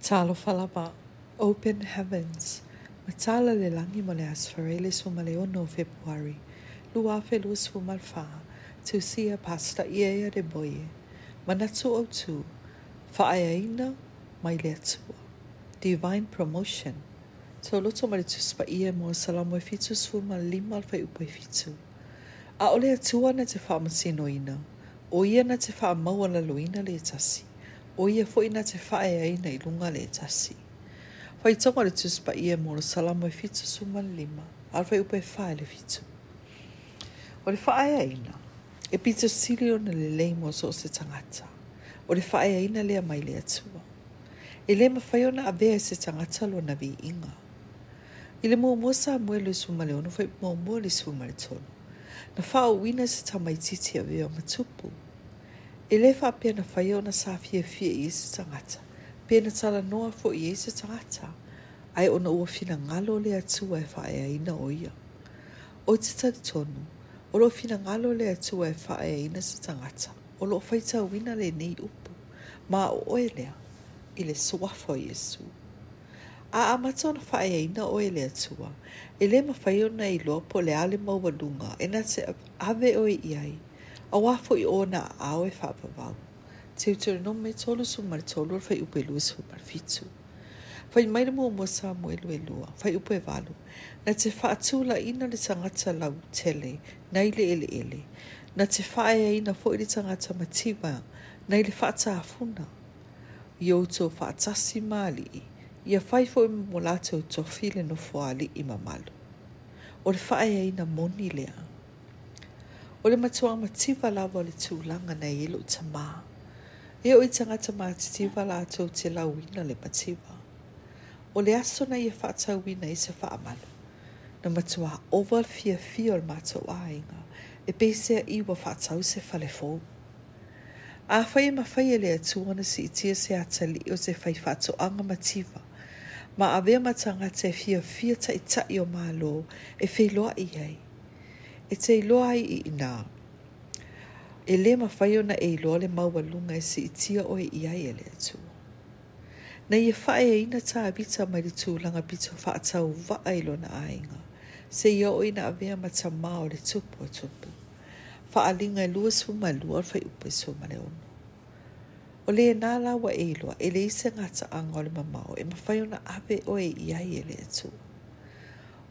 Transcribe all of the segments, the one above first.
falapa, open heavens. Matala le langi mo le asfarele sumaleo no Februari. Luafe luz fumalfa, tusia pasta iea de boye. Manatsu o tu, faaiaina mai letua. Divine promotion. Toloto male tuspa ia mo salamu e su mal limal fai upo e fitu. A ole atua na te faamasinoina, o ia na te faamaua la loina le tasi. o ia foi na te whae ai nei lunga le tasi. Whai tonga le tuspa ia mora salamo e fitu suma lima, alwha i upe whae le fitu. O le whae ai na, e pita sirio na le leimo so o se tangata, o le whae ai na lea mai le atua. E le ma whae ona avea se tangata lo na vi inga. I le mua mua sa mua le suma le ono, whai mua mua le suma le tono. Na whao wina se tamaititi a vea matupu, E le wha pēna whai o na sā fia fia i esu tangata. Pēna tala noa fo i esu tangata. Ai ona ua fina ngalo le atua e wha ea ina o ia. O te tali tonu, o lo fina ngalo le atua e wha ea ina sa tangata. O lo fai tau wina le nei upu. Ma o oe lea, i le suafo i esu. A amata ona wha ea ina oe le atua. E le ma whai o na i loa po le ale mauwa lunga. E na te ave oe iai. E a wafo i ona a au e whapawau. Te utere no me tolu su mare tolu ar whai upe lua su mare fitu. Whai maira mua mua sa mua elu e lua, upe walu. Na te whaatū la ina le tangata lau tele, na ile ele ele. Na te whae e ina fo ili tangata matiwa, na ile whaata afuna. Io to whaata si maali i, ia whai fo i mua lato to file no fo ali i mamalu. O le whae e ina moni lea. O le matua ma tiwa la wale tū langa ilo e ta mā. E o tanga ta mā ti tiwa la tō te la wina le matiwa. O le aso na i e whata wina i se wha amalu. Na matua oval fia fia o le matua inga. E pese a iwa whata u se fale fō. A whai e ma e le atua si i tia se ata li o se whai whato anga matiwa. Ma a vea matanga te fia fia ta i ta i o mā lō e whiloa i hei e te iloa ai i ina. E le mawhai ona e iloa le maua lunga e si itia oe i ai e le atu. Na i e whae e ina ta a bita mai le tū langa bita wha tau wha e lona ainga. Se i o ina avea ma ta o le tupu a tupu. Wha linga e lua su ma lua fai upa i su ma le ono. O le e nā lawa e iloa e le isa ngata anga o le mamau e mawhai ona ave oe i ai e le atu.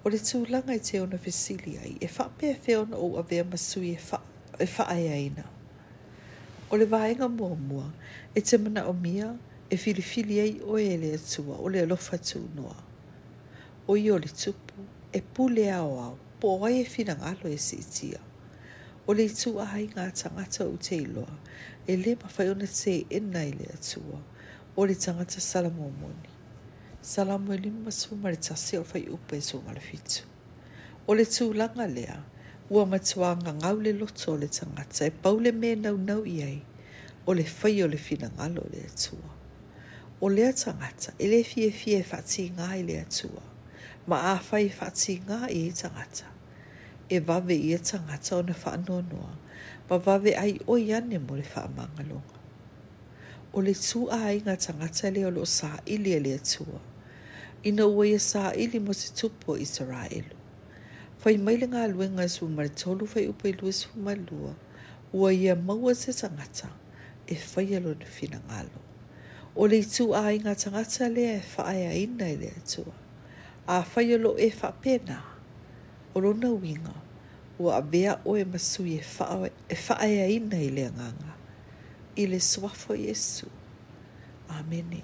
O le tūlanga i te ona fesili ai, e wha pē whēona o a vea masui e wha e ai aina. O le vāenga mua mua, e te mana o mia, e whirifili ai o e le atua, o le alofa tū noa. O i o le tupu, e pule ao au, po ai e whina ngalo e sitia. O le tū ahai ngā tangata o te iloa, e le mawhai ona te e nai le atua, o le tangata salamomoni salamu e lima su mare tasi o fai upe su mare fitu. O le tū langa lea, ua matua nga ngau le loto o le tangata e pau le me nau nau i ai, o le fai o le fina ngalo le atua. O le tangata, e le fie fie fati e ngā i le atua, ma a fai fati e ngā i he tangata. E vave i e tangata o na wha noa noa, ma vave ai o i ane mo le wha mangalonga. O le tū a ai ngā tangata leo lo sā i le atua, ina ua ia ili ma se tupu o isaraelu fai mai le galuega e sumatolu fai upa i luesumalua ua ia maua se tagata e faia lona finagalo o le ituaiga tagata lea e faaeaina i le atua afaia loo e faapena o lona uiga ua avea oe masui e faaeaina e e i le agaga i le suafo iesu amene